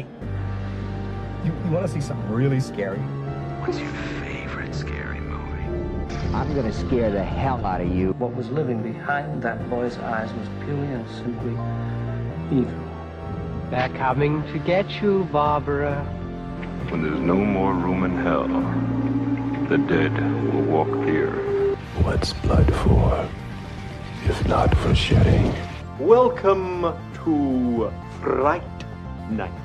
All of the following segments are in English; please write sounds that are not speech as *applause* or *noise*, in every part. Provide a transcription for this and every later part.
Hey, you, you want to see something really scary? What's your favorite scary movie? I'm gonna scare the hell out of you. What was living behind that boy's eyes was purely and simply evil. They're coming to get you, Barbara. When there's no more room in hell, the dead will walk here. What's blood for, if not for shedding? Welcome to Fright Night.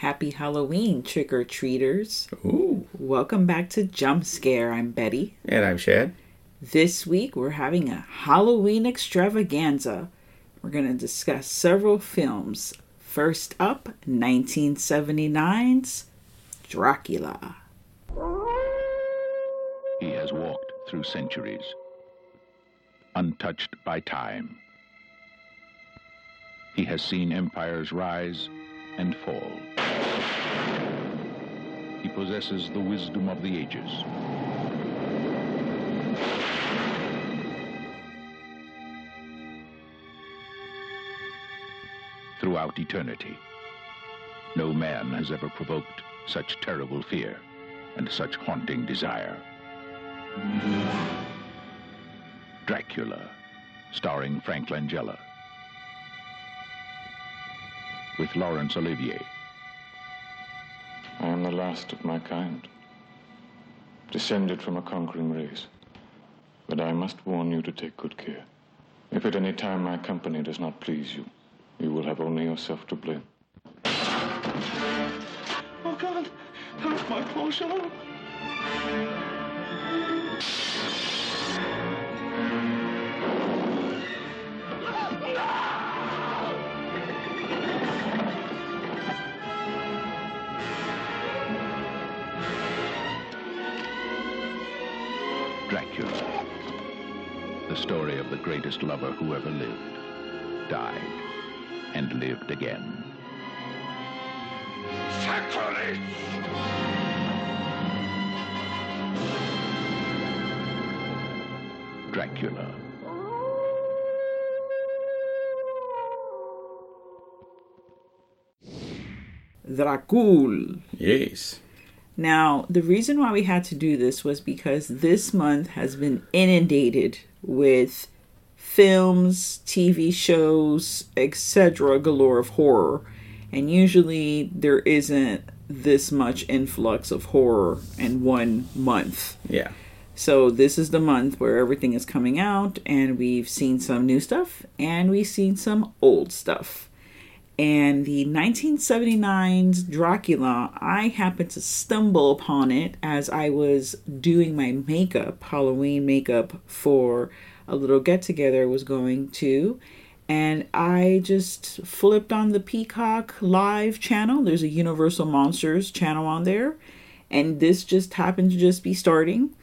Happy Halloween, trick or treaters. Ooh. Welcome back to Jump Scare. I'm Betty. And I'm Shad. This week we're having a Halloween extravaganza. We're going to discuss several films. First up, 1979's Dracula. He has walked through centuries, untouched by time. He has seen empires rise and fall. He possesses the wisdom of the ages. Throughout eternity, no man has ever provoked such terrible fear and such haunting desire. Dracula, starring Frank Langella. With Laurence Olivier. I am the last of my kind, descended from a conquering race. But I must warn you to take good care. If at any time my company does not please you, you will have only yourself to blame. Oh God, help my poor show. The story of the greatest lover who ever lived, died, and lived again. Sacrilege! Dracula. Dracul. Yes. Now, the reason why we had to do this was because this month has been inundated with films, TV shows, etc. galore of horror. And usually there isn't this much influx of horror in one month. Yeah. So this is the month where everything is coming out and we've seen some new stuff and we've seen some old stuff. And the 1979's Dracula, I happened to stumble upon it as I was doing my makeup, Halloween makeup for a little get together I was going to. And I just flipped on the Peacock Live channel. There's a Universal Monsters channel on there. And this just happened to just be starting.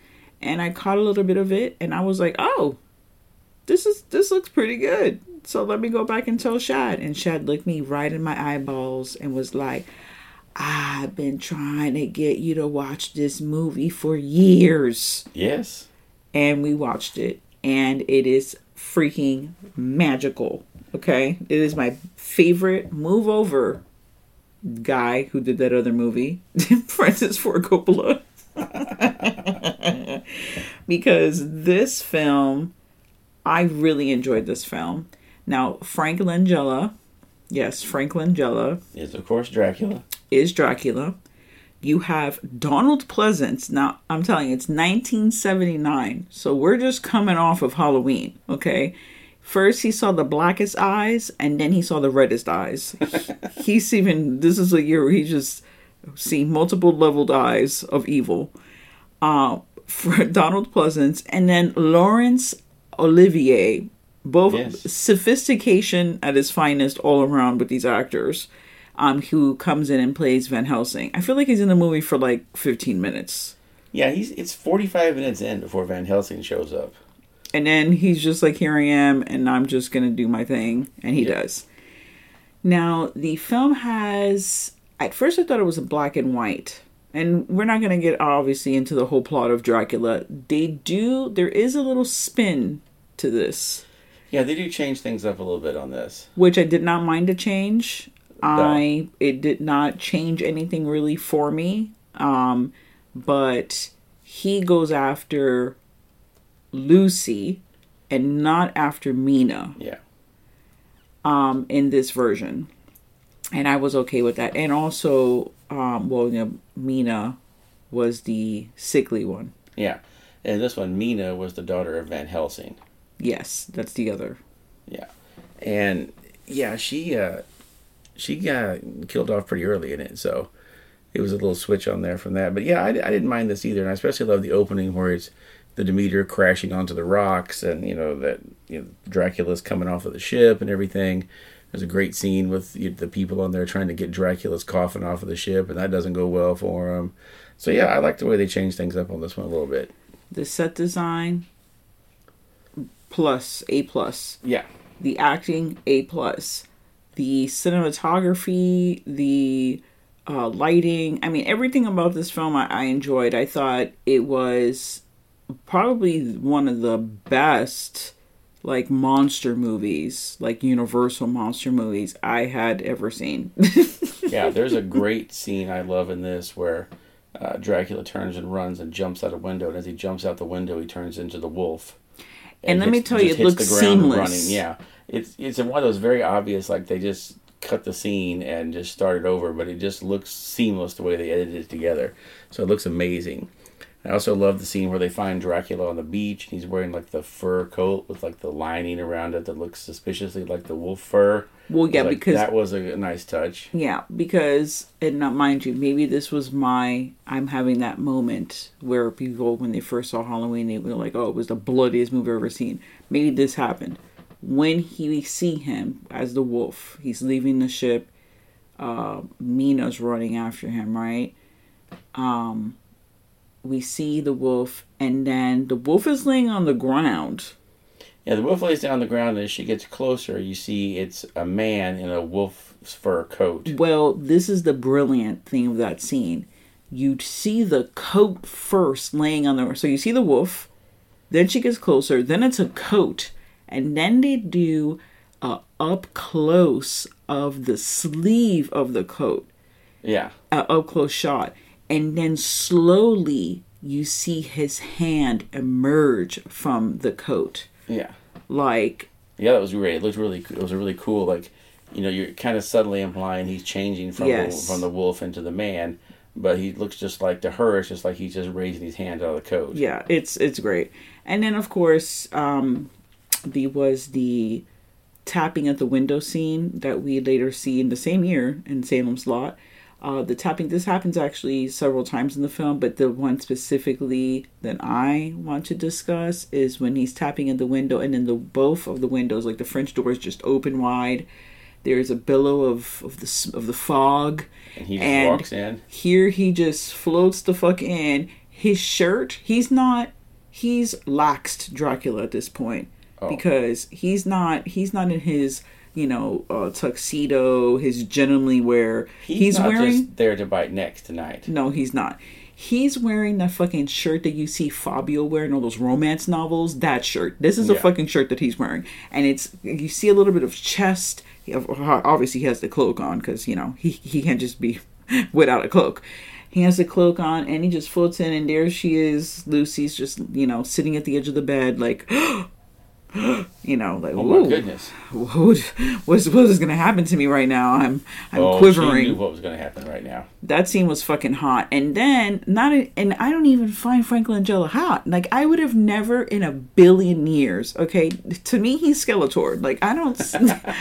And I caught a little bit of it and I was like, oh, this is this looks pretty good. So let me go back and tell Shad. And Shad looked me right in my eyeballs and was like, I've been trying to get you to watch this movie for years. Yes. And we watched it. And it is freaking magical. Okay? It is my favorite move over guy who did that other movie, *laughs* Francis Ford Coppola. *laughs* because this film, I really enjoyed this film. Now, Frank Langella, yes, Frank Langella Is of course Dracula. is Dracula. You have Donald Pleasence. Now, I'm telling you, it's 1979. So we're just coming off of Halloween, okay? First, he saw the blackest eyes, and then he saw the reddest eyes. *laughs* He's even, this is a year where he just seen multiple leveled eyes of evil. Uh, for *laughs* Donald Pleasence, and then Laurence Olivier. Both Yes. sophistication at its finest all around with these actors um, who comes in and plays Van Helsing. I feel like he's in the movie for like 15 minutes. Yeah, he's it's 45 minutes in before Van Helsing shows up. And then he's just like, here I am, and I'm just going to do my thing. And he does. Now, the film has, at first I thought it was a black and white. And we're not going to get obviously into the whole plot of Dracula. They do, there is a little spin to this. Yeah, they do change things up a little bit on this. which I did not mind to change. I it did not change anything really for me. Um, but he goes after Lucy and not after Mina. Yeah. Um, in this version, and I was okay with that. And also, um, well, you know, Mina was the sickly one. Yeah. And this one, Mina was the daughter of Van Helsing. Yes, that's the other. Yeah. And yeah, she uh she got killed off pretty early in it, so it was a little switch on there from that. But yeah, I, I didn't mind this either, and I especially love the opening where it's the Demeter crashing onto the rocks, and you know that you know, Dracula's coming off of the ship and everything. There's a great scene with the people on there trying to get Dracula's coffin off of the ship, and that doesn't go well for him. So yeah, I like the way they changed things up on this one a little bit. The set design plus A plus. Yeah. The acting A plus. The cinematography, the uh, lighting. I mean, everything about this film I, I enjoyed. I thought it was probably one of the best like monster movies, like Universal monster movies I had ever seen. *laughs* yeah, there's a great scene I love in this where uh, Dracula turns and runs and jumps out a window, and as he jumps out the window, he turns into the wolf. And, let me tell you, it looks seamless. Running. Yeah, it's it's one of those very obvious, like they just cut the scene and just started over, but it just looks seamless the way they edited it together. So it looks amazing. I also love the scene where they find Dracula on the beach. He's wearing like the fur coat with like the lining around it that looks suspiciously like the wolf fur. Well, yeah, Like, because- that was a nice touch. Yeah, because and not mind you, maybe this was my I'm having that moment where people when they first saw Halloween they were like, "Oh, it was the bloodiest movie I've ever seen." Maybe this happened when he we see him as the wolf. He's leaving the ship. Uh, Mina's running after him, right? Um, we see the wolf, and then the wolf is laying on the ground. Yeah, the wolf lays down on the ground, and as she gets closer, you see it's a man in a wolf's fur coat. Well, this is the brilliant thing of that scene. You see the coat first laying on the so you see the wolf, then she gets closer, then it's a coat, and then they do a up close of the sleeve of the coat, Yeah. a up close shot, and then slowly you see his hand emerge from the coat. Yeah. Like Yeah, that was great. It looked really. It was really cool. Like, you know, you're kind of subtly implying he's changing from Yes. the, from the wolf into the man, but he looks just like to her. It's just like he's just raising his hand out of the coat. yeah it's it's great and then of course um there was the tapping at the window scene that we later see in the same year in salem's lot uh the tapping this happens actually several times in the film but the one specifically that i want to discuss is when he's tapping at the window and then the both of the windows like the french doors just open wide there's a billow of, of the of the fog And he just walks in. here he just floats the fuck in. His shirt, he's not he's laxed Dracula at this point. Oh. Because he's not he's not in his, you know, uh, tuxedo, his gentlemanly wear. He's, not wearing just there to bite necks tonight. No, he's not. He's wearing that fucking shirt that you see Fabio wear in all those romance novels. That shirt. This is a Yeah. fucking shirt that he's wearing, and it's you see a little bit of chest. Obviously, he has the cloak on because you know he he can't just be *laughs* without a cloak. He has the cloak on, and he just floats in, and there she is. Lucy's just you know sitting at the edge of the bed, like. *gasps* *gasps* You know, like Oh my "Ooh, goodness. *laughs* what, what's what is gonna happen to me right now? I'm I'm oh, quivering She knew what was going to happen right now. that scene was fucking hot. And then not and i don't even find frank langella hot. Like i would have never in a billion years okay? To me he's skeletor. Like i don't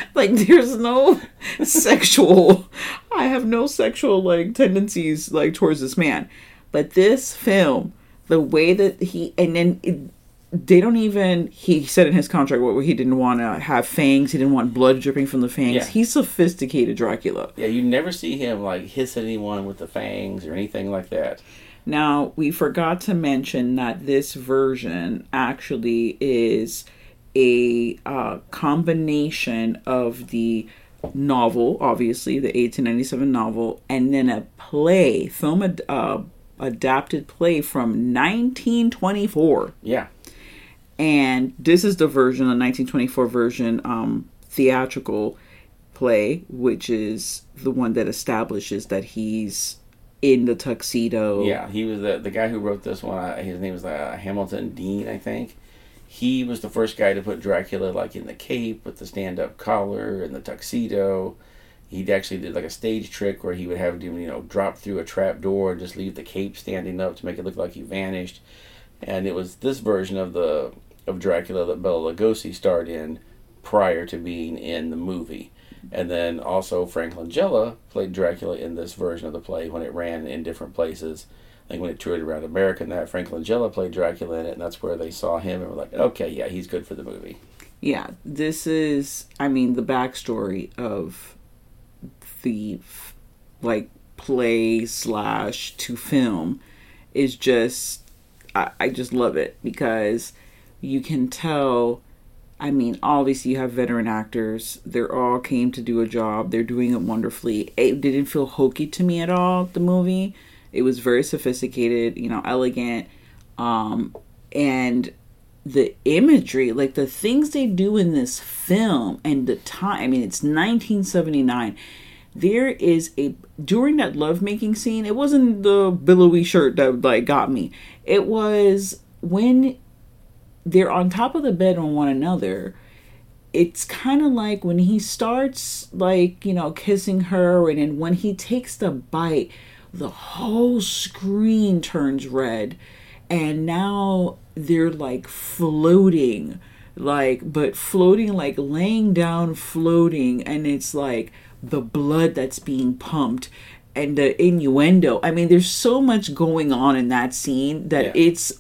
*laughs* like there's no *laughs* sexual i have no sexual like tendencies like towards this man. But this film the way that he and then it, they don't even he said in his contract what he didn't want to have fangs he didn't want blood dripping from the fangs Yeah. he's sophisticated dracula Yeah, you never see him like hiss anyone with the fangs or anything like that. Now, we forgot to mention that this version actually is a uh, combination of the novel, obviously, the 1897 novel, and then a play, film ad- uh, adapted play from 1924. Yeah. And this is the version, the 1924 version, um, theatrical play, which is the one that establishes that he's in the tuxedo. Yeah, he was the the guy who wrote this one. Uh, his name was uh, Hamilton Deane, I think. He was the first guy to put Dracula like in the cape with the stand up collar and the tuxedo. He actually did like a stage trick where he would have him, you know, drop through a trap door and just leave the cape standing up to make it look like he vanished. And it was this version of the of Dracula that Bela Lugosi starred in prior to being in the movie. And then also Frank Langella played Dracula in this version of the play when it ran in different places. Like when it toured around America and that Frank Langella played Dracula in it, and that's where they saw him and were like, okay, yeah, he's good for the movie. Yeah, this is, I mean, the backstory of the like play slash to film is just, I, I just love it because you can tell I mean, obviously you have veteran actors. They're all came to do a job. They're doing it wonderfully. It didn't feel hokey to me at all, the movie. It was very sophisticated, you know, elegant. Um, and the imagery, like the things they do in this film and the time, I mean, it's 1979. There is a, during that lovemaking scene, it wasn't the billowy shirt that like got me. It was when they're on top of the bed on one another it's kind of like when he starts like you know kissing her and then when he takes the bite the whole screen turns red and now they're like floating like but floating like laying down floating and it's like the blood that's being pumped and the innuendo i mean there's so much going on in that scene that yeah. it's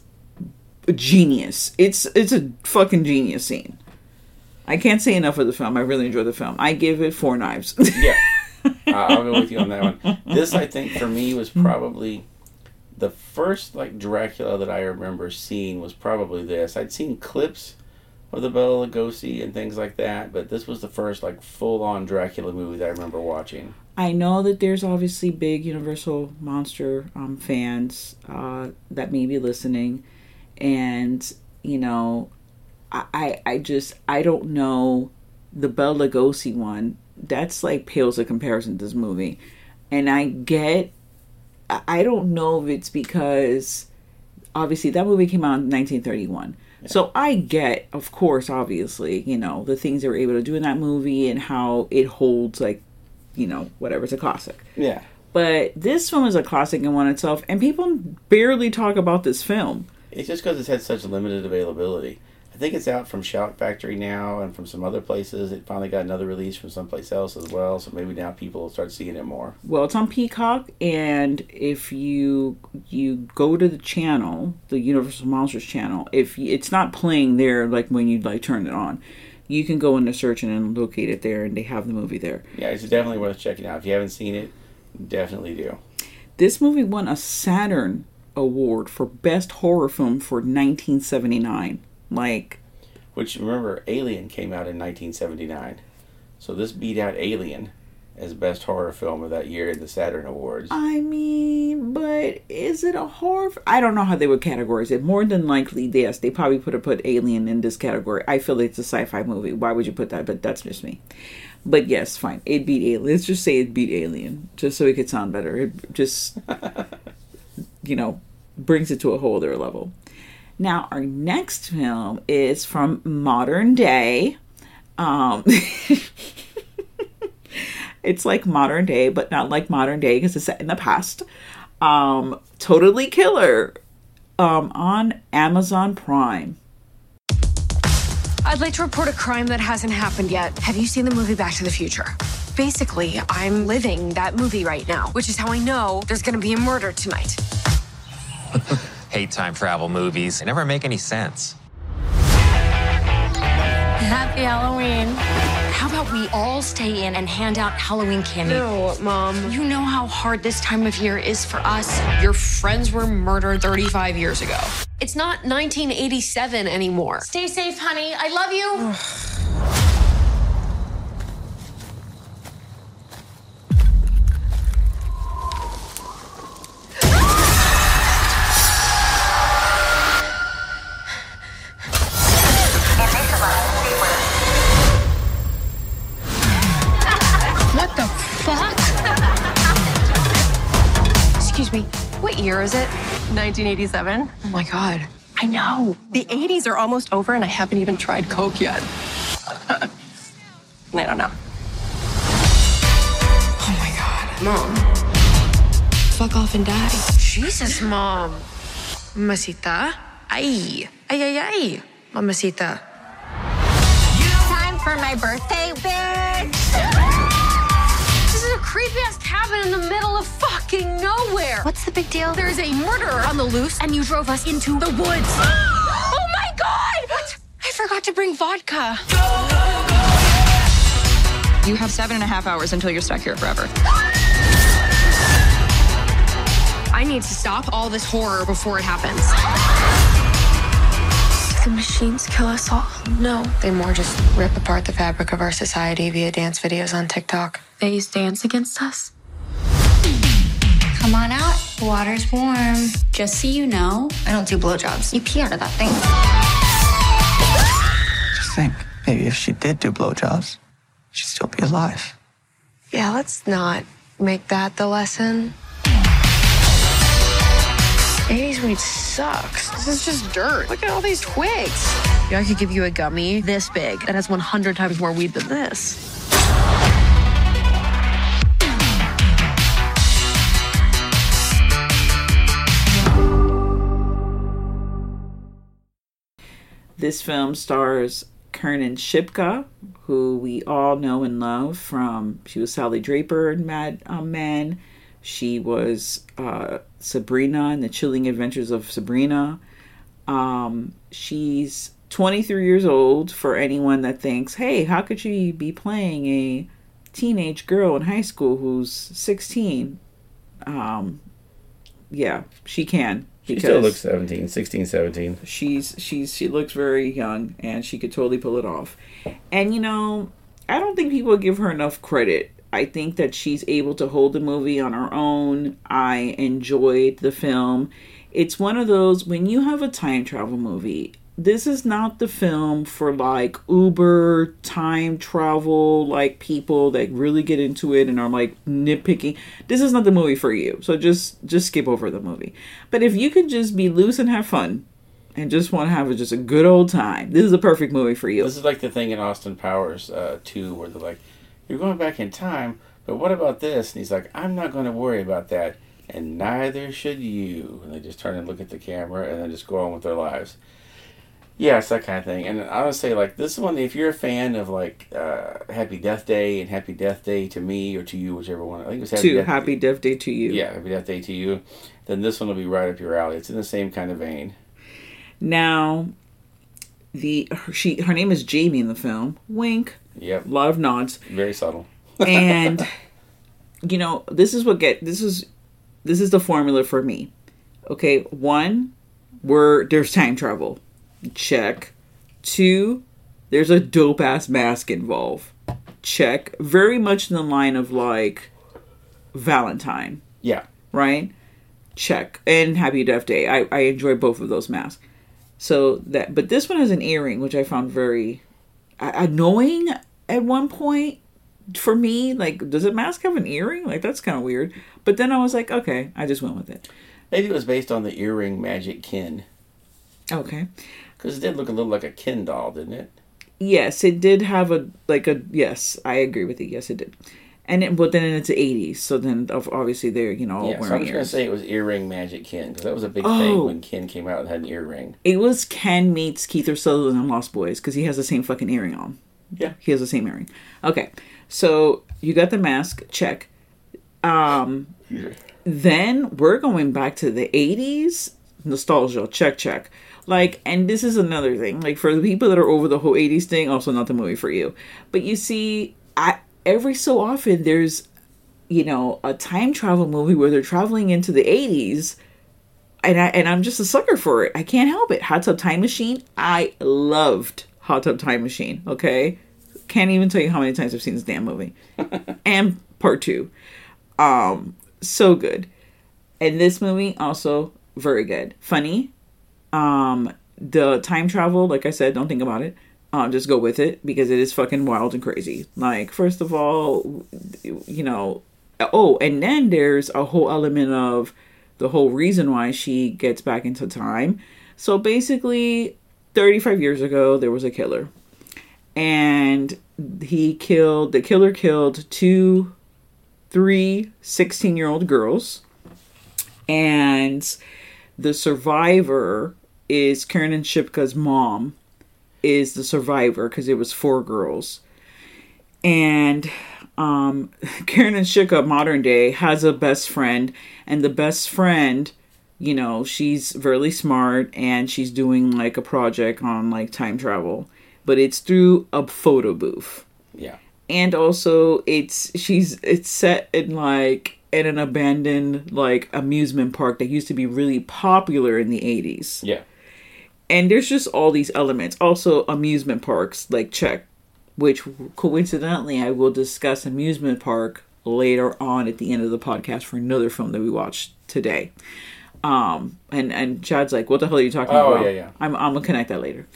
genius. It's it's a fucking genius scene. I can't say enough of the film. I really enjoy the film. I give it four knives. yeah, *laughs* uh, I'll go with you on that one. This, I think, for me was probably the first like Dracula that I remember seeing was probably this. I'd seen clips of the Bela Lugosi and things like that, but this was the first like full on Dracula movie that I remember watching. I know that there's obviously big Universal monster um, fans uh, that may be listening and you know I, I just I don't know the Bela Lugosi one. That's like pales in comparison to this movie, and I get I don't know if it's because obviously that movie came out in 1931. Yeah. So I get, of course, obviously, you know, the things they were able to do in that movie and how it holds like, you know, whatever, it's a classic. Yeah. But this film is a classic in one itself, and people barely talk about this film. It's just because it's had such limited availability. I think it's out from Shout Factory now and from some other places. It finally got another release from someplace else as well, so maybe now people will start seeing it more. Well, it's on Peacock, and if you you go to the channel, the Universal Monsters channel, if it's not playing there like when you like turn it on, you can go into search and locate it there, and they have the movie there. Yeah, it's definitely worth checking out. If you haven't seen it, definitely do. This movie won a Saturn award for best horror film for 1979. Like, which remember, Alien came out in 1979, so this beat out Alien as best horror film of that year in the Saturn Awards. I mean, but is it a horror? F- I don't know how they would categorize it. More than likely, yes, they probably put have put Alien in this category. I feel like it's a sci-fi movie. Why would you put that? But that's just me. But yes, fine. It beat Alien. Let's just say it beat Alien, just so it could sound better. It just *laughs* you know, brings it to a whole other level. Now, our next film is from modern day. Um, *laughs* it's like modern day, but not like modern day because it's set in the past. Um, totally Killer um, on Amazon Prime. I'd like to report a crime that hasn't happened yet. Have you seen the movie Back to the Future? Basically, I'm living that movie right now, which is how I know there's gonna be a murder tonight. *laughs* Hate time travel movies. They never make any sense. Happy Halloween. How about we all stay in and hand out Halloween candy? No, Mom. You know how hard this time of year is for us. Your friends were murdered 35 years ago. It's not 1987 anymore. Stay safe, honey. I love you. Year is it? 1987. Oh my god. I know. The 80s are almost over, and I haven't even tried Coke yet. *laughs* I don't know. Oh my god. Mom. Fuck off and die. Oh, Jesus, mom. Mamacita. Ay. Ay, ay, ay. Mamacita. Time for my birthday, bitch. In the middle of fucking nowhere. What's the big deal? There's a murderer on the loose, and you drove us into the woods. *gasps* oh my god! What? I forgot to bring vodka. You have seven and a half hours until you're stuck here forever. I need to stop all this horror before it happens. The machines kill us all. No, they more just rip apart the fabric of our society via dance videos on TikTok. They use dance against us. Come on out. The water's warm. Just so you know, I don't do blowjobs. You pee out of that thing. Just think, maybe if she did do blowjobs, she'd still be alive. Yeah, let's not make that the lesson. 80s weed sucks. This is just dirt. Look at all these twigs. Yeah, I could give you a gummy this big that has 100 times more weed than this. This film stars Kiernan Shipka, who we all know and love from. She was Sally Draper in Mad um, Men. She was uh, Sabrina in the Chilling Adventures of Sabrina. Um, she's 23 years old for anyone that thinks, hey, how could she be playing a teenage girl in high school who's 16? Um, yeah, she can. She still looks 17, 16, 17. She's she's she looks very young and she could totally pull it off. And you know, I don't think people give her enough credit. I think that she's able to hold the movie on her own. I enjoyed the film. It's one of those when you have a time travel movie, this is not the film for like uber time travel like people that really get into it and are like nitpicking this is not the movie for you so just just skip over the movie but if you could just be loose and have fun and just want to have a, just a good old time this is a perfect movie for you This is like the thing in Austin Powers uh, 2 where they're like, you're going back in time, but what about this? And he's like, I'm not going to worry about that, and neither should you. And they just turn and look at the camera and then just go on with their lives. Yeah, it's that kind of thing. And I would say, like, this one, if you're a fan of, like, uh, Happy Death Day and Happy Death Day to me or to you, whichever one. I think it was Happy to Death happy death day to you Yeah, Happy Death Day to you. Then this one will be right up your alley. It's in the same kind of vein. now the her, she her name is jamie in the film wink Yep. a lot of nods Very subtle. and *laughs* you know this is what get this is this is the formula for me okay one where there's time travel check. Two there's a dope ass mask involved. Check. Very much in the line of like valentine. Yeah. right? Check. And happy death day. I i enjoy both of those masks. So that but this one has an earring which i found very annoying at one point for me. Like does a mask have an earring? Like that's kind of weird. But then i was like okay i just went with it. Maybe it was based on the earring magic Ken. okay Because it did look a little like a Ken doll, didn't it? yes it did have a like a yes i agree with you yes it did and it, but then it's 80s so then of- obviously they're you know all yeah, so I was to say it was earring magic Ken. Because that was a big Oh. thing when Ken came out and had an earring. it was ken meets kiefer sutherland on lost boys because he has the same fucking earring on Yeah. he has the same earring okay so you got the mask check um then we're going back to the 80s nostalgia check check like and this is another thing like for the people that are over the whole 80s thing also not the movie for you but you see i every so often there's you know a time travel movie where they're traveling into the 80s and I and I'm just a sucker for it. I can't help it. Hot Tub Time Machine. I loved Hot Tub Time Machine. Okay, can't even tell you how many times I've seen this damn movie, *laughs* and part two. Um, so good. And this movie also very good, funny. Um, the time travel, like I said, don't think about it. Um, just go with it because it is fucking wild and crazy. Like, first of all, you know, oh, and then there's a whole element of the whole reason why she gets back into time. So basically, 35 years ago, there was a killer. And he killed, the killer killed two, three 16 year old girls. And the survivor is Kiernan Shipka's mom, is the survivor because it was four girls. And um, *laughs* Kiernan Shipka, modern day, has a best friend, and the best friend, you know, she's really smart and she's doing like a project on like time travel, but it's through a photo booth. Yeah. And also, it's she's it's set in like in an abandoned like amusement park that used to be really popular in the 80s. Yeah. And there's just all these elements. Also, amusement parks, like check which coincidentally I will discuss amusement park later on at the end of the podcast for another film that we watched today. Um, and and Shad's like, "What the hell are you talking Oh, about?" yeah, yeah. I'm I'm gonna connect that later.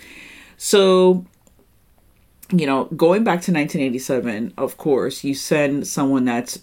So, you know, going back to 1987, of course, you send someone that's,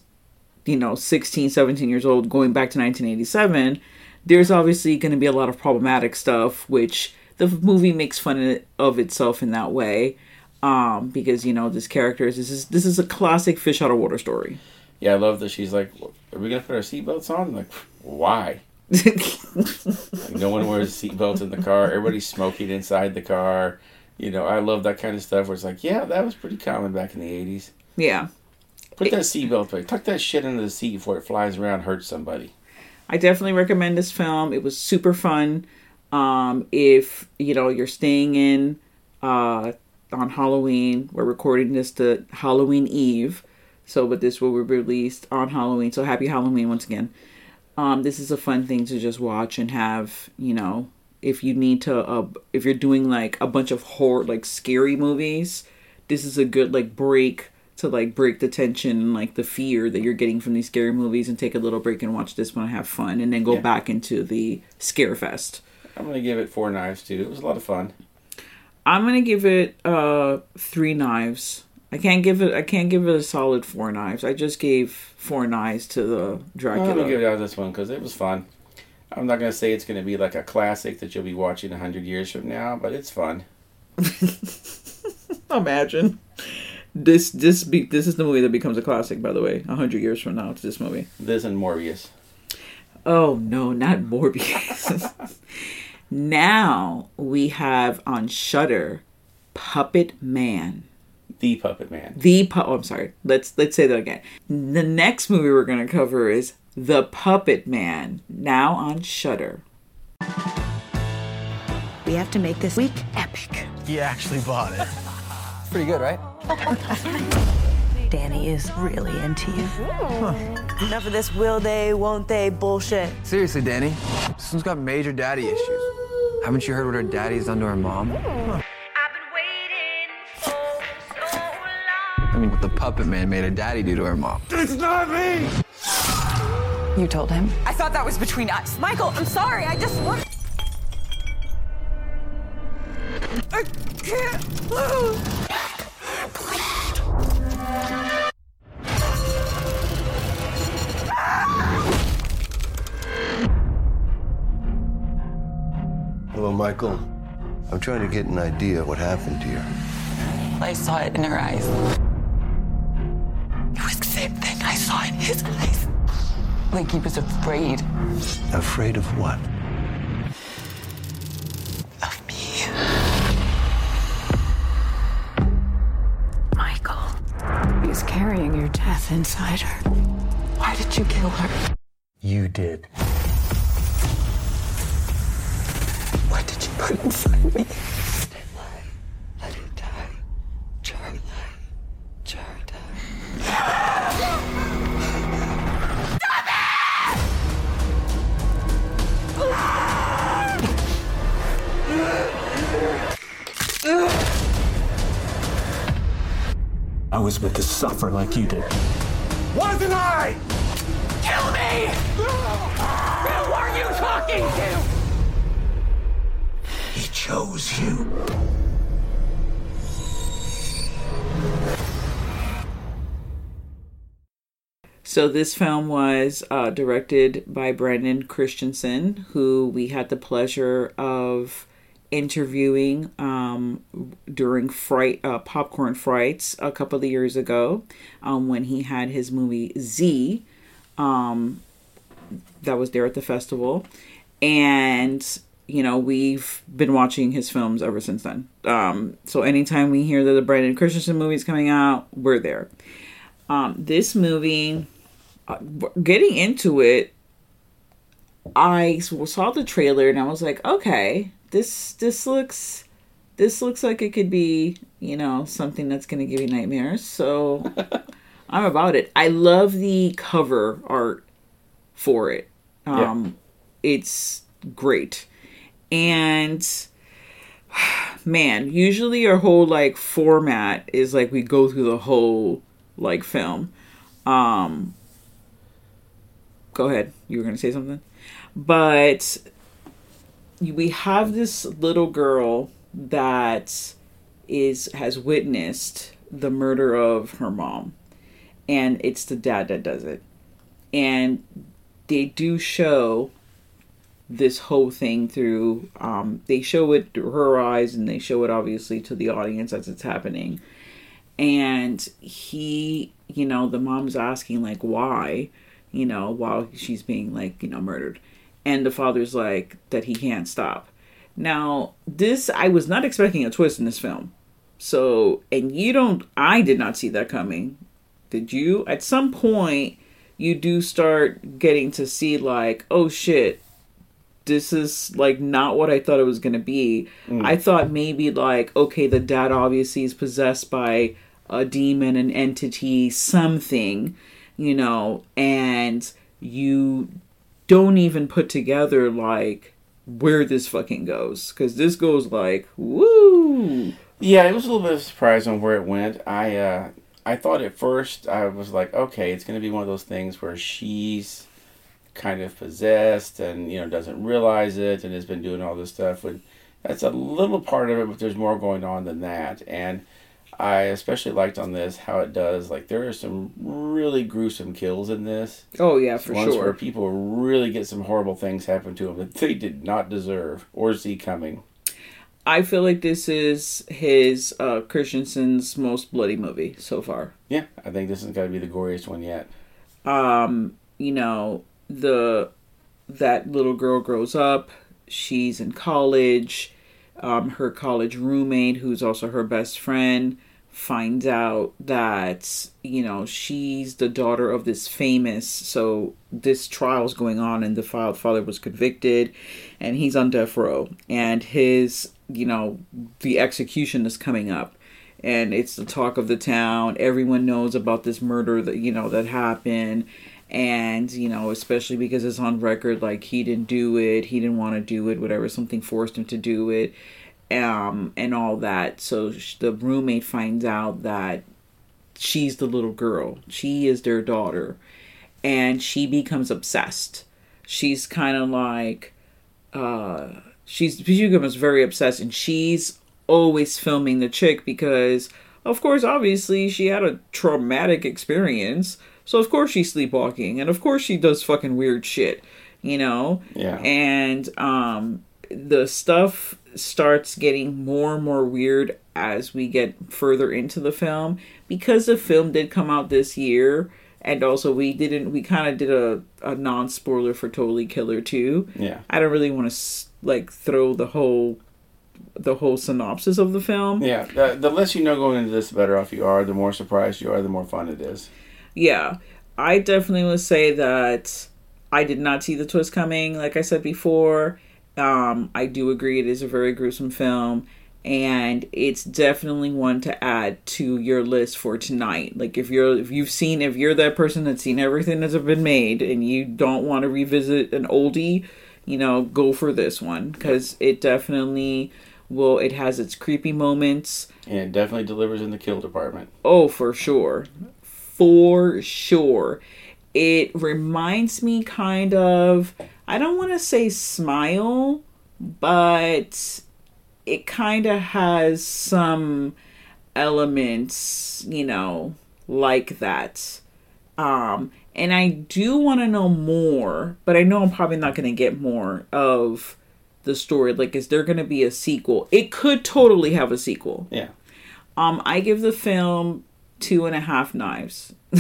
you know, 16, 17 years old going back to 1987. There's obviously going to be a lot of problematic stuff, which the movie makes fun of itself in that way um, because you know this character is this is this is a classic fish out of water story. Yeah, I love that she's like, "Are we gonna put our seatbelts on?" I'm like, why? like, *laughs* no one wears seatbelts in the car. Everybody's smoking inside the car. You know, I love that kind of stuff. Where it's like, yeah, that was pretty common back in the '80s. Yeah, Put that seatbelt back. Tuck that shit into the seat before it flies around, and hurts somebody. I definitely recommend this film. It was super fun. Um, if you know you're staying in uh, on Halloween, we're recording this to Halloween Eve, so but this will be released on Halloween. So happy Halloween once again. Um, this is a fun thing to just watch and have. You know, if you need to, uh, if you're doing like a bunch of horror, like scary movies, this is a good like break to like break the tension and like the fear that you're getting from these scary movies and take a little break and watch this one and have fun and then go Yeah. back into the scare fest. I'm gonna give it four knives too. It was a lot of fun. I'm gonna give it uh three knives. I can't give it I can't give it a solid four knives. I just gave four knives to the dragon. I'm gonna give it out this one because it was fun. I'm not gonna say it's gonna be like a classic that you'll be watching a hundred years from now, but it's fun. *laughs* Imagine. This this be this is the movie that becomes a classic, by the way. A hundred years from now, it's this movie. This and Morbius. Oh no, not Morbius. *laughs* now we have on Shudder Puppet Man. The Puppet Man. The pu- oh, I'm sorry. Let's let's say that again. The next movie we're gonna cover is The Puppet Man. Now on Shudder. We have to make this week epic. He actually bought it. *laughs* Pretty good, right? Danny is really into you. Enough of this will they, won't they bullshit. Seriously, Danny, this one's got major daddy issues. Haven't you heard what her daddy's done to her mom? I mean, what the puppet man made her daddy do to her mom. It's not me! You told him? I thought that was between us. Michael, I'm sorry. I just want. I can't lose. Michael. I'm trying to get an idea of what happened to you. I saw it in her eyes. It was the same thing I saw in his eyes. Like he was afraid. Afraid of what? Of me. Michael. he's carrying your death inside her. Why did you kill her? You did. Put inside me? I was meant to suffer like you did. Wasn't I? Kill me! Who are you talking to? Chose you. So this film was uh, directed by Brandon Christensen, who we had the pleasure of interviewing um, during fright uh, popcorn frights a couple of years ago um, when he had his movie Z um, that was there at the festival, and you know we've been watching his films ever since then. Um, so anytime we hear that the Brandon Christensen movie is coming out, we're there. Um, this movie, uh, getting into it, I saw the trailer and I was like, okay, this this looks this looks like it could be you know something that's going to give you nightmares. So *laughs* I'm about it. I love the cover art for it. Um, It's great, and *sighs* man, usually our whole like format is like we go through the whole like film. Um, go ahead. You were gonna say something, but we have this little girl that is has witnessed the murder of her mom and it's the dad that does it and they do show this whole thing through um, they show it through her eyes and they show it obviously to the audience as it's happening. And he you know the mom's asking like why you know while she's being like you know murdered. And the father's like that he can't stop. Now this i was not expecting a twist in this film. So and you don't i did not see that coming. Did you? At some point you do start getting to see like oh shit this is like not what i thought it was going to be Mm. i thought maybe like okay the dad obviously is possessed by a demon an entity something you know and you don't even put together like where this fucking goes because this goes like woo Yeah, it was a little bit of a surprise on where it went. I uh, I thought at first I was like, okay, it's going to be one of those things where she's kind of possessed and you know doesn't realize it and has been doing all this stuff. And that's a little part of it, but there's more going on than that. And I especially liked on this how it does. Like there are some really gruesome kills in this. Oh, yeah, for Ones sure. Where people really get some horrible things happen to them that they did not deserve or see coming. i feel like this is his uh christensen's most bloody movie so far Yeah, I think this is got to be the goriest one yet. um you know the that little girl grows up she's in college um her college roommate who's also her best friend finds out that you know she's the daughter of this famous so this trial's going on and the father was convicted and he's on death row. And his you know the execution is coming up. And it's the talk of the town. Everyone knows about this murder that you know that happened and you know especially because it's on record like he didn't do it he didn't want to do it whatever something forced him to do it um and all that. So the roommate finds out that she's the little girl. She is their daughter. And she becomes obsessed. She's kind of like uh she's she becomes very obsessed and she's always filming the chick because of course obviously she had a traumatic experience so of course she's sleepwalking and of course she does fucking weird shit you know Yeah. and um the stuff starts getting more and more weird as we get further into the film because the film did come out this year and also we didn't we kind of did a, a non-spoiler for totally killer 2 Yeah. i don't really want to like throw the whole the whole synopsis of the film Yeah, the, the less you know going into this, the better off you are. The more surprised you are, the more fun it is. Yeah. I definitely would say that i did not see the twist coming like i said before. Um i do agree it is a very gruesome film and it's definitely one to add to your list for tonight. Like if you're if you've seen if you're that person that's seen everything that's been made and you don't want to revisit an oldie you know go for this one. Because it definitely will it has its creepy moments. And it definitely delivers in the kill department. Oh, for sure. For sure. It reminds me kind of, I don't want to say smile, but it kind of has some elements, you know, like that. Um, And I do want to know more, but I know I'm probably not going to get more of the story. Like, is there going to be a sequel? It could totally have a sequel. Yeah. Um, I give the film two and a half knives. *laughs*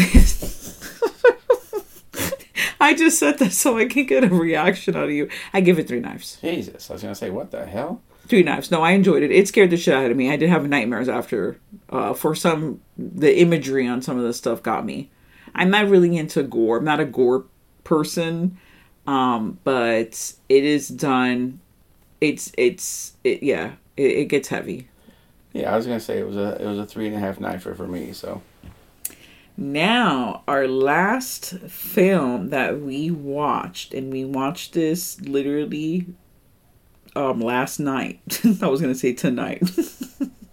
I just said that so I can get a reaction out of you. I give it three knives. Jesus, I was gonna say, what the hell? Three knives. No, I enjoyed it. It scared the shit out of me. I did have nightmares after. Uh, for some, the imagery on some of the stuff got me. I'm not really into gore. I'm not a gore person, um, but it is done. It's it's it, yeah. It, it gets heavy. Yeah, I was gonna say it was a it was a three and a half knifer for me. So Now, our last film that we watched, and we watched this literally um last night. *laughs* I was gonna say tonight.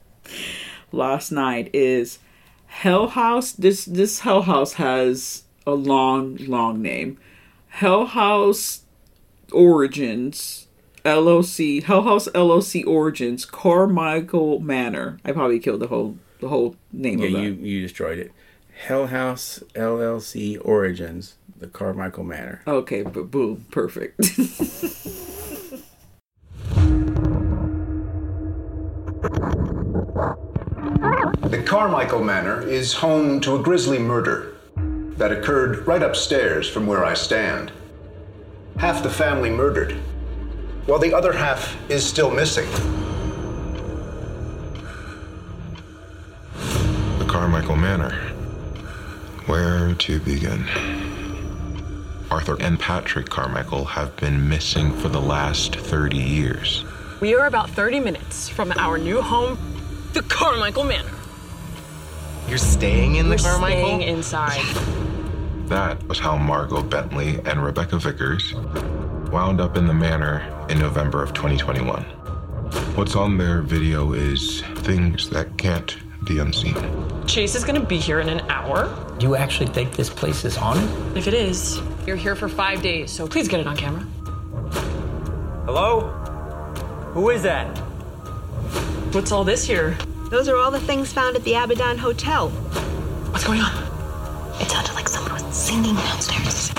*laughs* last night is Hell House. This this Hell House has a long, long name. Hell House Origins LOC Hell House LOC Origins Carmichael Manor. I probably killed the whole the whole name yeah, of that. you you destroyed it. Hell House LLC Origins, the Carmichael Manor. Okay, but boom, perfect. *laughs* The Carmichael Manor is home to a grisly murder that occurred right upstairs from where I stand. Half the family murdered, while the other half is still missing. The Carmichael Manor. Where to begin? Arthur and Patrick Carmichael have been missing for the last 30 years. We are about 30 minutes from our new home, the Carmichael Manor. You're staying in We're staying inside. That was how Margot Bentley and Rebecca Vickers wound up in the manor in November of 2021. What's on their video is things that can't be unseen. Chase is gonna be here in an hour. Do you actually think this place is haunted? If it is, you're here for five days, so please get it on camera. Hello? Who is that? What's all this here? Those are all the things found at the Abaddon Hotel. What's going on? It sounded like someone was singing downstairs.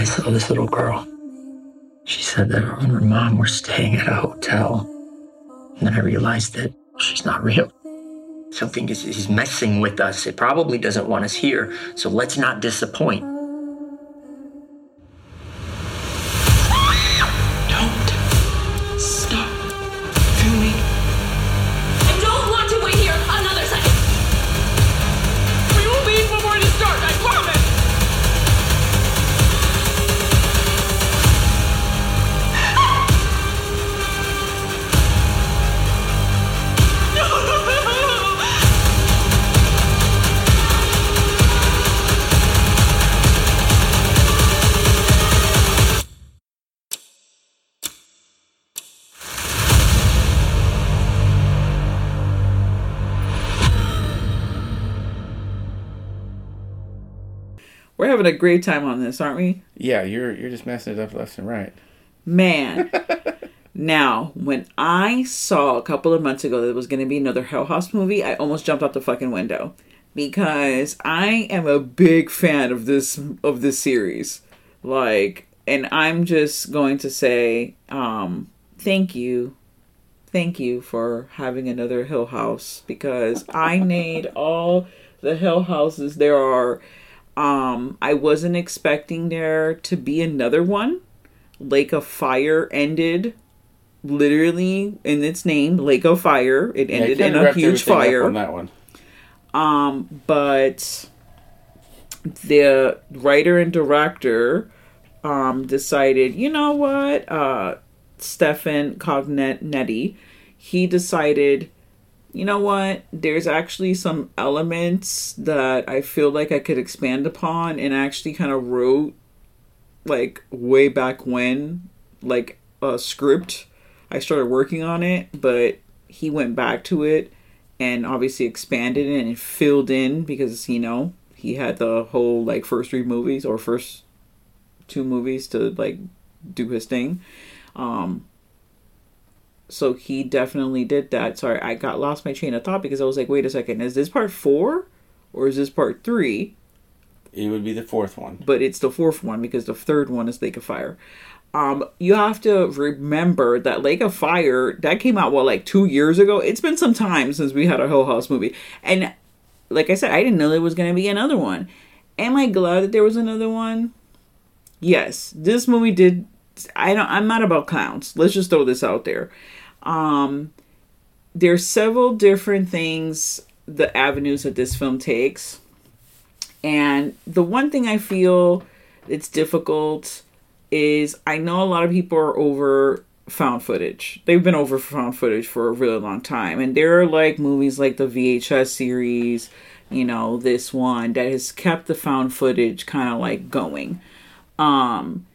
I saw this little girl. She said that her and her mom were staying at a hotel. And then I realized that she's not real. Something is, is messing with us. It probably doesn't want us here, so let's not disappoint. Having a great time on this, aren't we? Yeah, you're you're just messing it up left and right. Man. *laughs* now, when I saw a couple of months ago that there was going to be another Hell House movie, I almost jumped out the fucking window because I am a big fan of this of this series. Like, and I'm just going to say um thank you. Thank you for having another Hill House because I need all the Hill Houses there are. Um I wasn't expecting there to be another one. Lake of Fire ended literally in its name, Lake of Fire. It ended kinda in a huge fire. on that one. Um, but the writer and director um decided, you know what, uh Stefan Cognetti, he decided, you know what, there's actually some elements that I feel like I could expand upon and actually kind of wrote like way back when like a script. I started working on it but he went back to it and obviously expanded it and filled in because you know he had the whole like first three movies or first two movies to like do his thing. Um so he definitely did that sorry i got lost my chain of thought because i was like wait a second is this part four or is this part three It would be the fourth one. but it's the fourth one because the third one is Lake of Fire. Um, you have to remember that Lake of Fire that came out what like two years ago. It's been some time since we had a Hill House movie, and like I said, I didn't know there was going to be another one. Am I glad that there was another one? Yes, this movie did. I don't. I'm not about clowns. Let's just throw this out there. Um, there's several different things, the avenues that this film takes. And the one thing I feel it's difficult is I know a lot of people are over found footage. They've been over found footage for a really long time. And there are like movies like the VHS series, you know, this one that has kept the found footage kind of like going. Um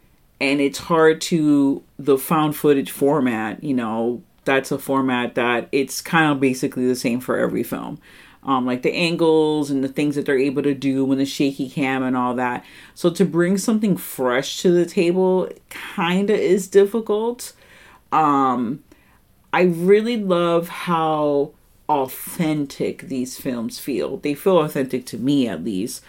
and it's hard to the found footage format, you know, that's a format that it's kind of basically the same for every film um, like the angles and the things that they're able to do when the shaky cam and all that. So to bring something fresh to the table kind of is difficult. Um, I really love how authentic these films feel. They feel authentic to me, at least.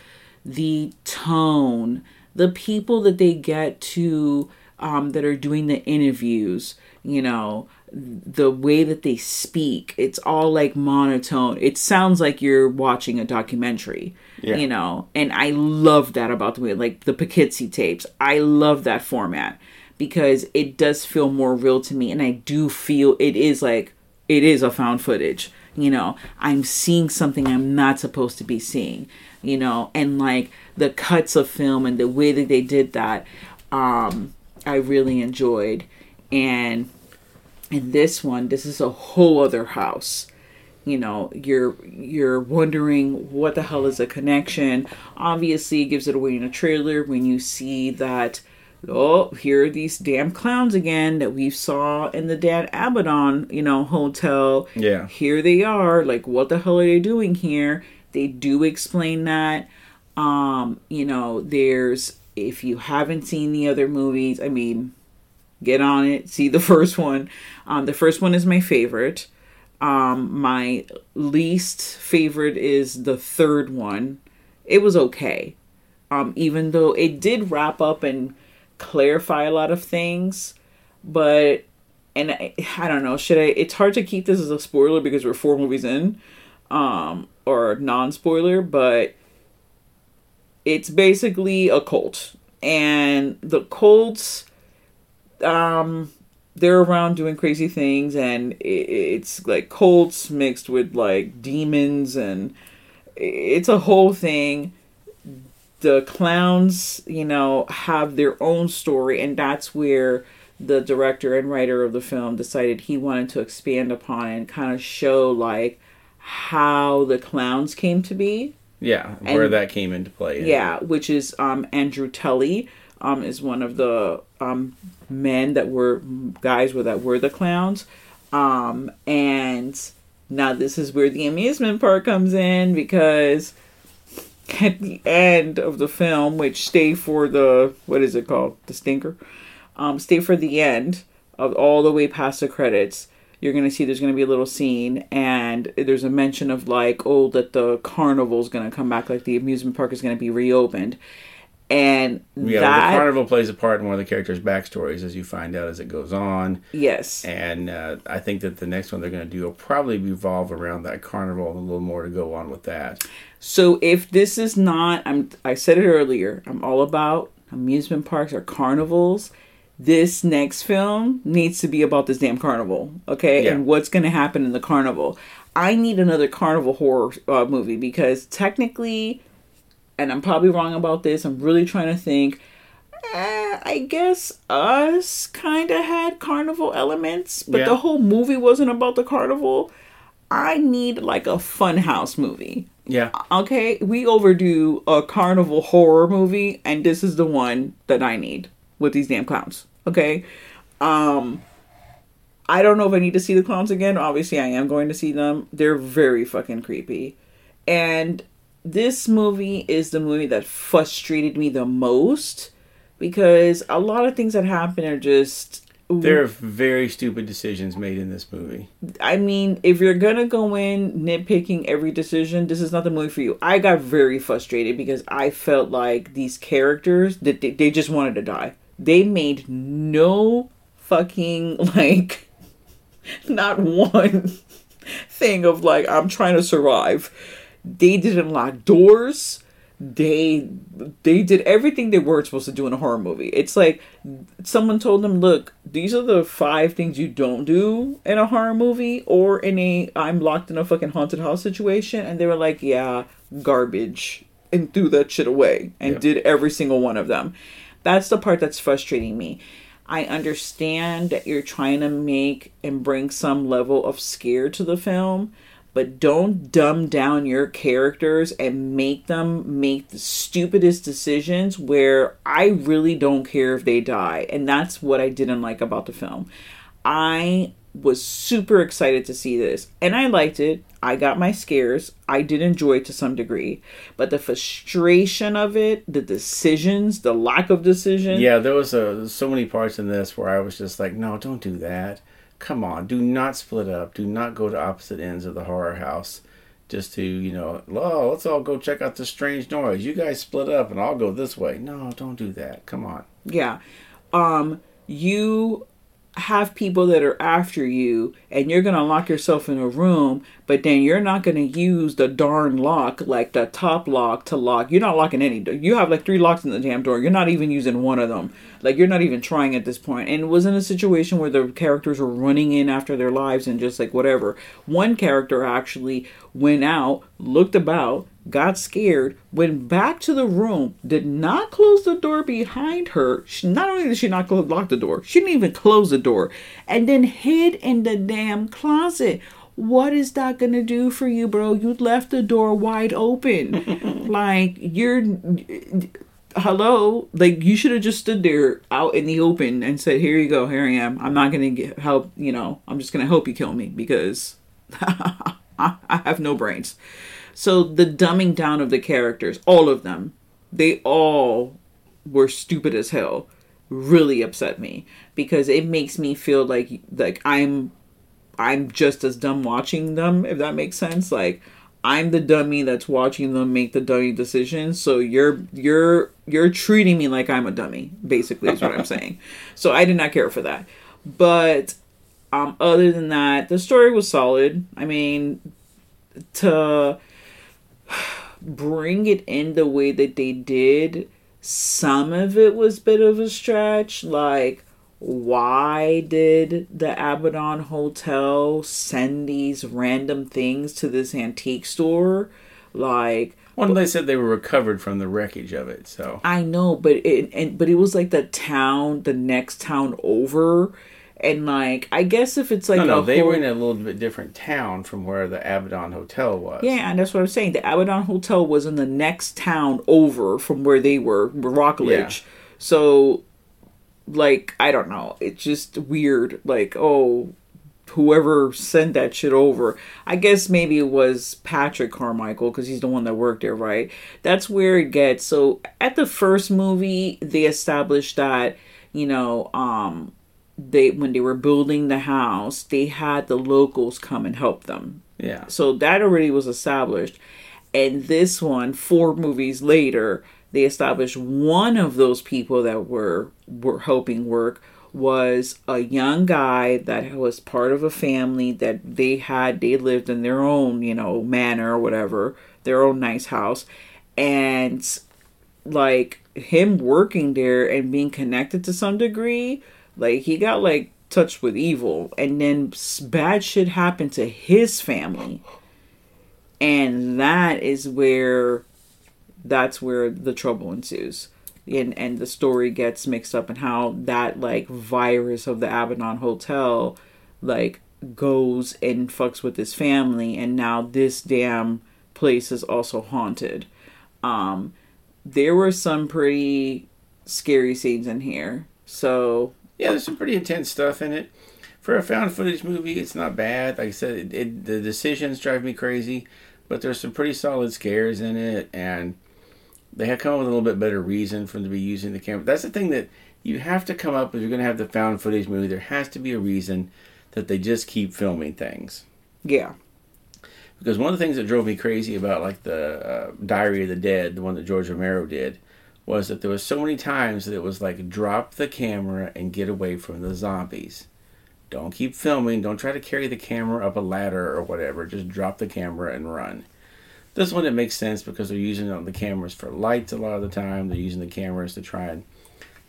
The tone, the people that they get to um, that are doing the interviews, you know, the way that they speak it's all like monotone. It sounds like you're watching a documentary Yeah. you know and i love that about the way, like the poughkeepsie tapes. I love that format because it does feel more real to me and i do feel it is like it is a found footage you know. I'm seeing something i'm not supposed to be seeing you know and like the cuts of film and the way that they did that um i really enjoyed. And in this one this is a whole other house. You know you're you're wondering what the hell is a connection. Obviously it gives it away in a trailer when you see that oh here are these damn clowns again that we saw in the dan abaddon you know hotel. Yeah. here they are. Like what the hell are they doing here? They do explain that um you know there's if you haven't seen the other movies i mean get on it *laughs* see the first one. Um the first one is my favorite. Um my least favorite is the third one. It was okay. Um even though it did wrap up and clarify a lot of things but and I, I don't know should i it's hard to keep this as a spoiler because we're four movies in um or non-spoiler but it's basically a cult. And the cults um they're around doing crazy things and it's like cults mixed with like demons and it's a whole thing. The clowns you know have their own story and that's where the director and writer of the film decided he wanted to expand upon and kind of show like how the clowns came to be Yeah, where that came into play. yeah, which is um, Andrew Tully um, is one of the um, men that were guys were that were the clowns, um, and now this is where the amusement park comes in because at the end of the film, which stay for the what is it called the stinker, um, stay for the end of all the way past the credits. You're gonna see there's gonna be a little scene, and there's a mention of like, oh, that the carnival's gonna come back, like the amusement park is gonna be reopened, and Yeah, that the carnival plays a part in one of the characters' backstories as you find out as it goes on. Yes. And uh, I think that the next one they're going to do will probably revolve around that carnival and a little more to go on with that. So if this is not, I'm, I said it earlier, I'm all about amusement parks or carnivals. This next film needs to be about this damn carnival, okay? Yeah. And what's going to happen in the carnival. I need another carnival horror uh, movie because technically, and I'm probably wrong about this, I'm really trying to think. eh, I guess us kind of had carnival elements, but Yeah. the whole movie wasn't about the carnival. I need like a funhouse movie. Yeah. Okay, we overdo a carnival horror movie, and this is the one that I need with these damn clowns. Okay, um, I don't know if I need to see the clowns again. Obviously, I am going to see them. They're very fucking creepy, and this movie is the movie that frustrated me the most because a lot of things that happen are just There are very stupid decisions made in this movie. I mean, if you're gonna go in nitpicking every decision, this is not the movie for you. I got very frustrated because I felt like these characters that they, they just wanted to die. They made no fucking *laughs* like not one thing of like I'm trying to survive. They didn't lock doors. They they did everything they weren't supposed to do in a horror movie. It's like someone told them, "Look, these are the five things you don't do in a horror movie or in a I'm locked in a fucking haunted house situation." And they were like, "Yeah, garbage." And threw that shit away and Yep. did every single one of them. That's the part that's frustrating me. I understand that you're trying to make and bring some level of scare to the film, but don't dumb down your characters and make them make the stupidest decisions where I really don't care if they die. And that's what I didn't like about the film. I was super excited to see this and I liked it. I got my scares. I did enjoy it to some degree, but the frustration of it, the decisions, the lack of decision. Yeah, there was uh, so many parts in this where I was just like, no, don't do that. Come on, do not split up. Do not go to opposite ends of the horror house just to, you know, oh, let's all go check out this strange noise. You guys split up and I'll go this way. No, don't do that. Come on. Yeah. Um you have people that are after you and you're going to lock yourself in a room, but then you're not going to use the darn lock like the top lock to lock. You're not locking any. You have like three locks in the damn door. You're not even using one of them. Like you're not even trying at this point. And it was in a situation where the characters were running in after their lives and just like whatever. One character actually went out, looked about, got scared, went back to the room, did not close the door behind her. She, not only did she not close, lock the door, she didn't even close the door, and then hid in the damn closet. What is that gonna do for you, bro? You left the door wide open. *laughs* like you're hello like you should have just stood there out in the open and said here you go here i am i'm not gonna get help you know i'm just gonna help you kill me because *laughs* I have no brains. So the dumbing down of the characters, all of them, they all were stupid as hell. Really upset me because it makes me feel like like I'm I'm just as dumb watching them, if that makes sense. Like I'm the dummy that's watching them make the dummy decisions. So you're you're you're treating me like I'm a dummy, basically is what I'm *laughs* saying. So I did not care for that. But um, other than that, the story was solid. I mean, to *sighs* bring it in the way that they did, some of it was a bit of a stretch. Like, why did the Abaddon Hotel send these random things to this antique store? Like, One, they said they were recovered from the wreckage of it, so. I know, but it and but it was like the town, the next town over, and like I guess if it's like no, no, they whole- were in a little bit different town from where the Abaddon Hotel was. Yeah, and that's what I'm saying. The Abaddon Hotel was in the next town over from where they were, Rockledge. Yeah. So, like, I don't know. It's just weird. Like, oh, whoever sent that shit over. I guess maybe it was Patrick Carmichael because he's the one that worked there, right? That's where it gets. So, at the first movie, they established that, you know, um, they when they were building the house, they had the locals come and help them. Yeah. So that already was established. And this one, four movies later, they established one of those people that were were helping work was a young guy that was part of a family that they had they lived in their own, you know, manor or whatever, their own nice house. And like him working there and being connected to some degree, like he got like touched with evil and then bad shit happened to his family. And that is where that's where the trouble ensues. And and the story gets mixed up and how that like virus of the Abaddon Hotel like goes and fucks with his family and now this damn place is also haunted. Um there were some pretty scary scenes in here. So Yeah, there's some pretty intense stuff in it. For a found footage movie, it's not bad. Like I said, it, it, the decisions drive me crazy, but there's some pretty solid scares in it, and they have come up with a little bit better reason for them to be using the camera. That's the thing that you have to come up if you're going to have the found footage movie. There has to be a reason that they just keep filming things. Yeah. Because one of the things that drove me crazy about like the uh, Diary of the Dead, the one that George Romero did, was that there was so many times that it was like drop the camera and get away from the zombies. Don't keep filming. Don't try to carry the camera up a ladder or whatever. Just drop the camera and run. This one it makes sense because they're using on the cameras for lights a lot of the time. They're using the cameras to try and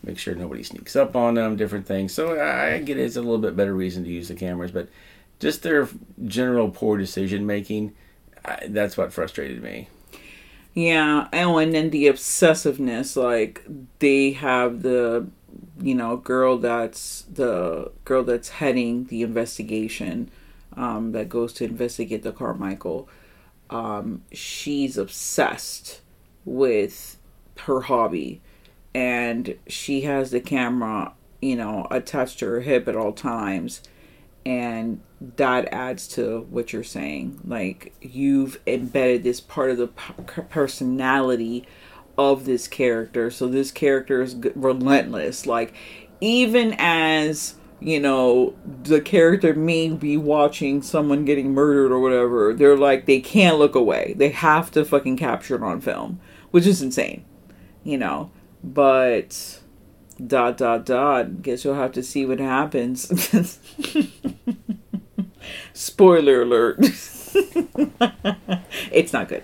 make sure nobody sneaks up on them, different things. So I get it, it's a little bit better reason to use the cameras, but just their general poor decision making, that's what frustrated me. Yeah, oh, and then the obsessiveness, like they have the, you know, girl that's the girl that's heading the investigation, um, that goes to investigate the Carmichael. Um, she's obsessed with her hobby, and she has the camera, you know, attached to her hip at all times, and that adds to what you're saying. Like you've embedded this part of the personality of this character, so this character is relentless. Like even as you know the character may be watching someone getting murdered or whatever, they're like they can't look away. They have to fucking capture it on film, which is insane. You know, but dot dot dot. Guess you'll have to see what happens. *laughs* Spoiler alert. *laughs* it's not good.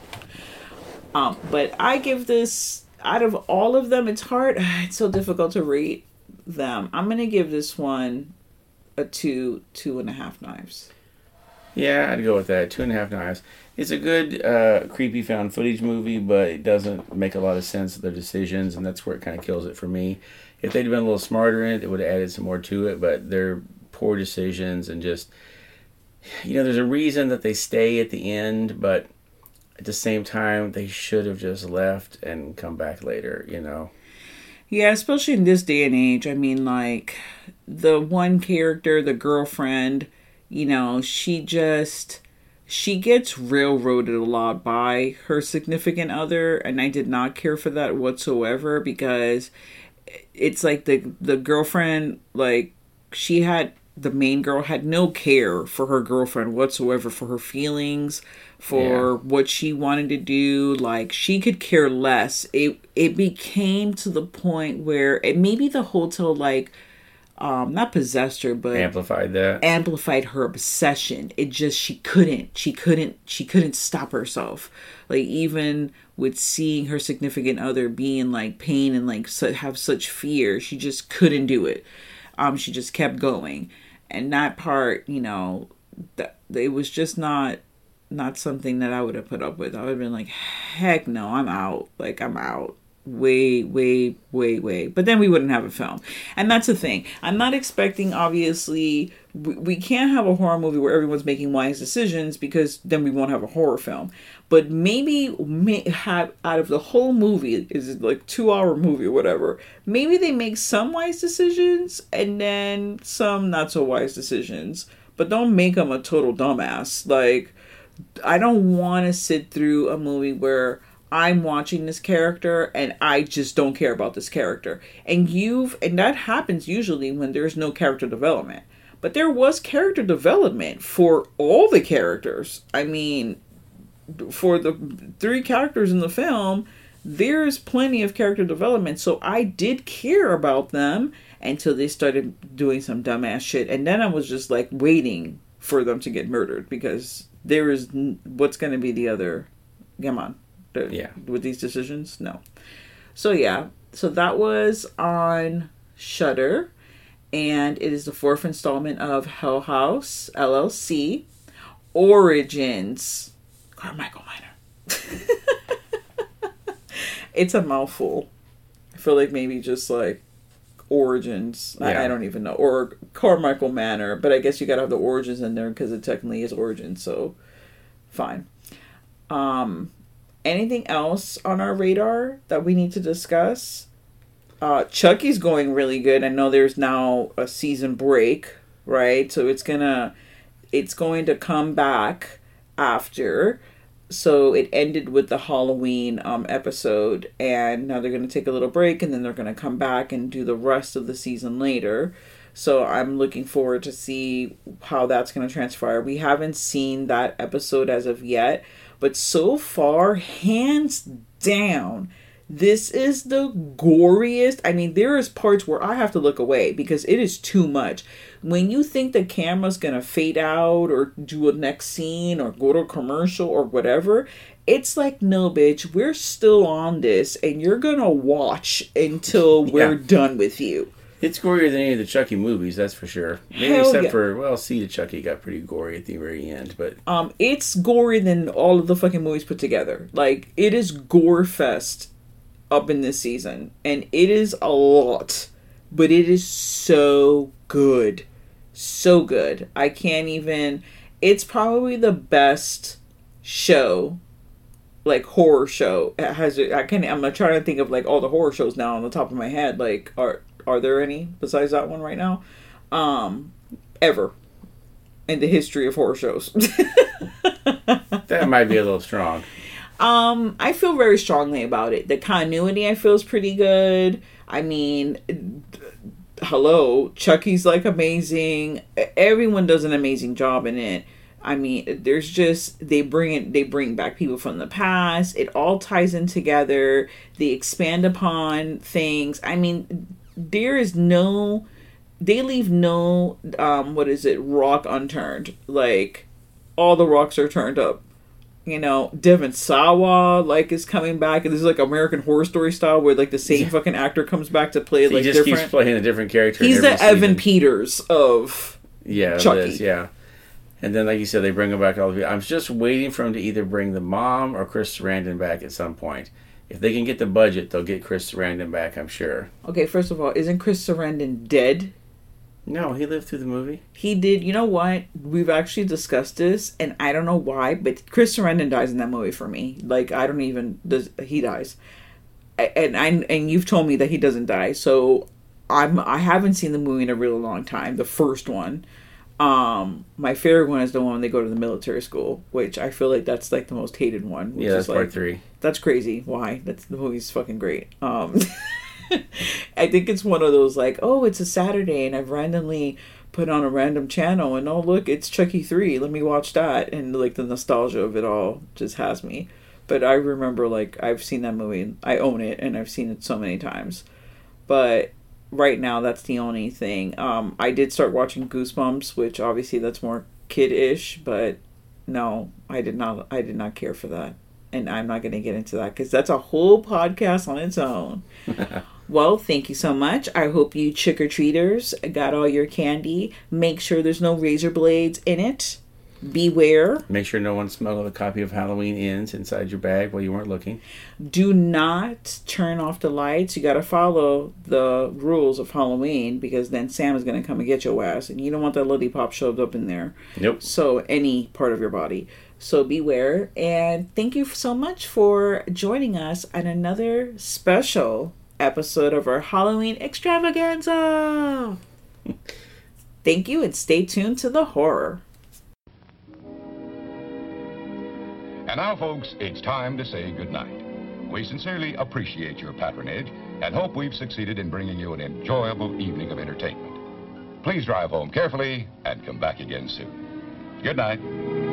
Um, but I give this out of all of them, it's hard. *sighs* It's so difficult to rate them. I'm gonna give this one a two, two and a half knives. Yeah, I'd go with that. Two and a half knives. It's a good, uh, creepy found footage movie, but it doesn't make a lot of sense their decisions, and that's where it kind of kills it for me. If they'd been a little smarter in it, it would have added some more to it, but their poor decisions and just, you know, there's a reason that they stay at the end, but at the same time, they should have just left and come back later, you know? Yeah, especially in this day and age. I mean, like, the one character, the girlfriend, you know, she just she gets railroaded a lot by her significant other and I did not care for that whatsoever because it's like the the girlfriend like she had the main girl had no care for her girlfriend whatsoever for her feelings for Yeah. what she wanted to do like she could care less. It it became to the point where it maybe the hotel like um not possessed her but Amplified that. amplified her obsession. It just she couldn't she couldn't she couldn't stop herself. Like even with seeing her significant other be in like pain and like su- have such fear she just couldn't do it. Um she just kept going. And that part you know that it was just not not something that i would have put up with. I would have been like heck no i'm out. Like i'm out. Way way way way. But then we wouldn't have a film. And that's the thing. I'm not expecting obviously we, can't have a horror movie where everyone's making wise decisions because then we won't have a horror film. But maybe may have out of the whole movie is it like two hour movie or whatever maybe they make some wise decisions and then some not so wise decisions. But don't make them a total dumbass. Like I don't want to sit through a movie where I'm watching this character and I just don't care about this character. And you've and that happens usually when there's no character development. But there was character development for all the characters. I mean, for the three characters in the film, there's plenty of character development. So I did care about them until they started doing some dumbass shit. And then I was just like waiting for them to get murdered because there is n- what's going to be the other. Come on. The- Yeah. With these decisions? No. So yeah. So that was on Shudder. And it is the fourth installment of Hell House LLC Origins. Carmichael Minor. *laughs* it's a mouthful. I feel like maybe just like origins. I, Yeah. I don't even know. Or Carmichael Manor, but I guess you gotta have the origins in there because it technically is origins, so fine. Um anything else on our radar that we need to discuss? Uh Chucky's going really good. I know there's now a season break, right? So it's gonna it's going to come back after so it ended with the Halloween um, episode, and now they're going to take a little break, and then they're going to come back and do the rest of the season later. So I'm looking forward to see how that's going to transpire. We haven't seen that episode as of yet, but so far, hands down, this is the goriest. I mean, there is parts where I have to look away because it is too much. When you think the camera's gonna fade out or do a next scene or go to a commercial or whatever, it's like no, bitch. We're still on this, and you're gonna watch until *laughs* we're Yeah. done with you. It's gorier than any of the Chucky movies, that's for sure. Maybe Hell except yeah. for well, Seed of Chucky got pretty gory at the very end, but Um, it's gory than all of the fucking movies put together. Like it is gore fest up in this season, and it is a lot, but it is so good, so good. I can't even. It's probably the best show, like horror show. It has. I can't. I'm trying to think of like all the horror shows now on the top of my head. Like, are are there any besides that one right now? Um, ever in the history of horror shows. *laughs* that might be a little strong. Um, I feel very strongly about it. The continuity I feel is pretty good. I mean, hello, Chucky's like amazing. Everyone does an amazing job in it. I mean, there's just they bring it they bring back people from the past. It all ties in together. They expand upon things. I mean, there is no they leave no um what is it rock unturned. Like all the rocks are turned up you know, Devin Sawa like is coming back, and this is like American Horror Story style, where like the same fucking actor comes back to play he like just different. keeps playing a different character. He's the every Evan. Peters of Yeah, Chucky. Liz, yeah. And then, like you said, they bring him back all the. I'm just waiting for him to either bring the mom or Chris Sarandon back at some point. If they can get the budget, they'll get Chris Sarandon back. I'm sure. Okay, first of all, isn't Chris Sarandon dead? No, he lived through the movie. He did. You know what? We've actually discussed this, and I don't know why, but Chris Sarandon dies in that movie for me. Like I don't even does he dies, and I and you've told me that he doesn't die. So I'm I haven't seen the movie in a really long time. The first one. Um, my favorite one is the one when they go to the military school, which I feel like that's like the most hated one. which Yeah, that's is, part like- three. That's crazy. Why? That's the movie's fucking great. Um, *laughs* *laughs* I think it's one of those like, oh, it's a Saturday and I've randomly put on a random channel and oh look, it's Chucky three. Let me watch that and like the nostalgia of it all just has me. But I remember like I've seen that movie. I own it and I've seen it so many times. But right now that's the only thing. Um, I did start watching Goosebumps, which obviously that's more kid-ish, but no, I did not. I did not care for that, and I'm not going to get into that because that's a whole podcast on its own. *laughs* Well, thank you so much. I hope you trick or treaters got all your candy. Make sure there's no razor blades in it. Beware. Make sure no one smuggled a copy of Halloween Ends inside your bag while you weren't looking. Do not turn off the lights. You got to follow the rules of Halloween because then Sam is going to come and get your ass, and you don't want that lollipop shoved up in there. Nope. So any part of your body. So beware. And thank you so much for joining us on another special episode of our Halloween extravaganza. thank you, and stay tuned to the horror. And now, folks, it's time to say goodnight. We sincerely appreciate your patronage and hope we've succeeded in bringing you an enjoyable evening of entertainment. Please drive home carefully and come back again soon. Good night.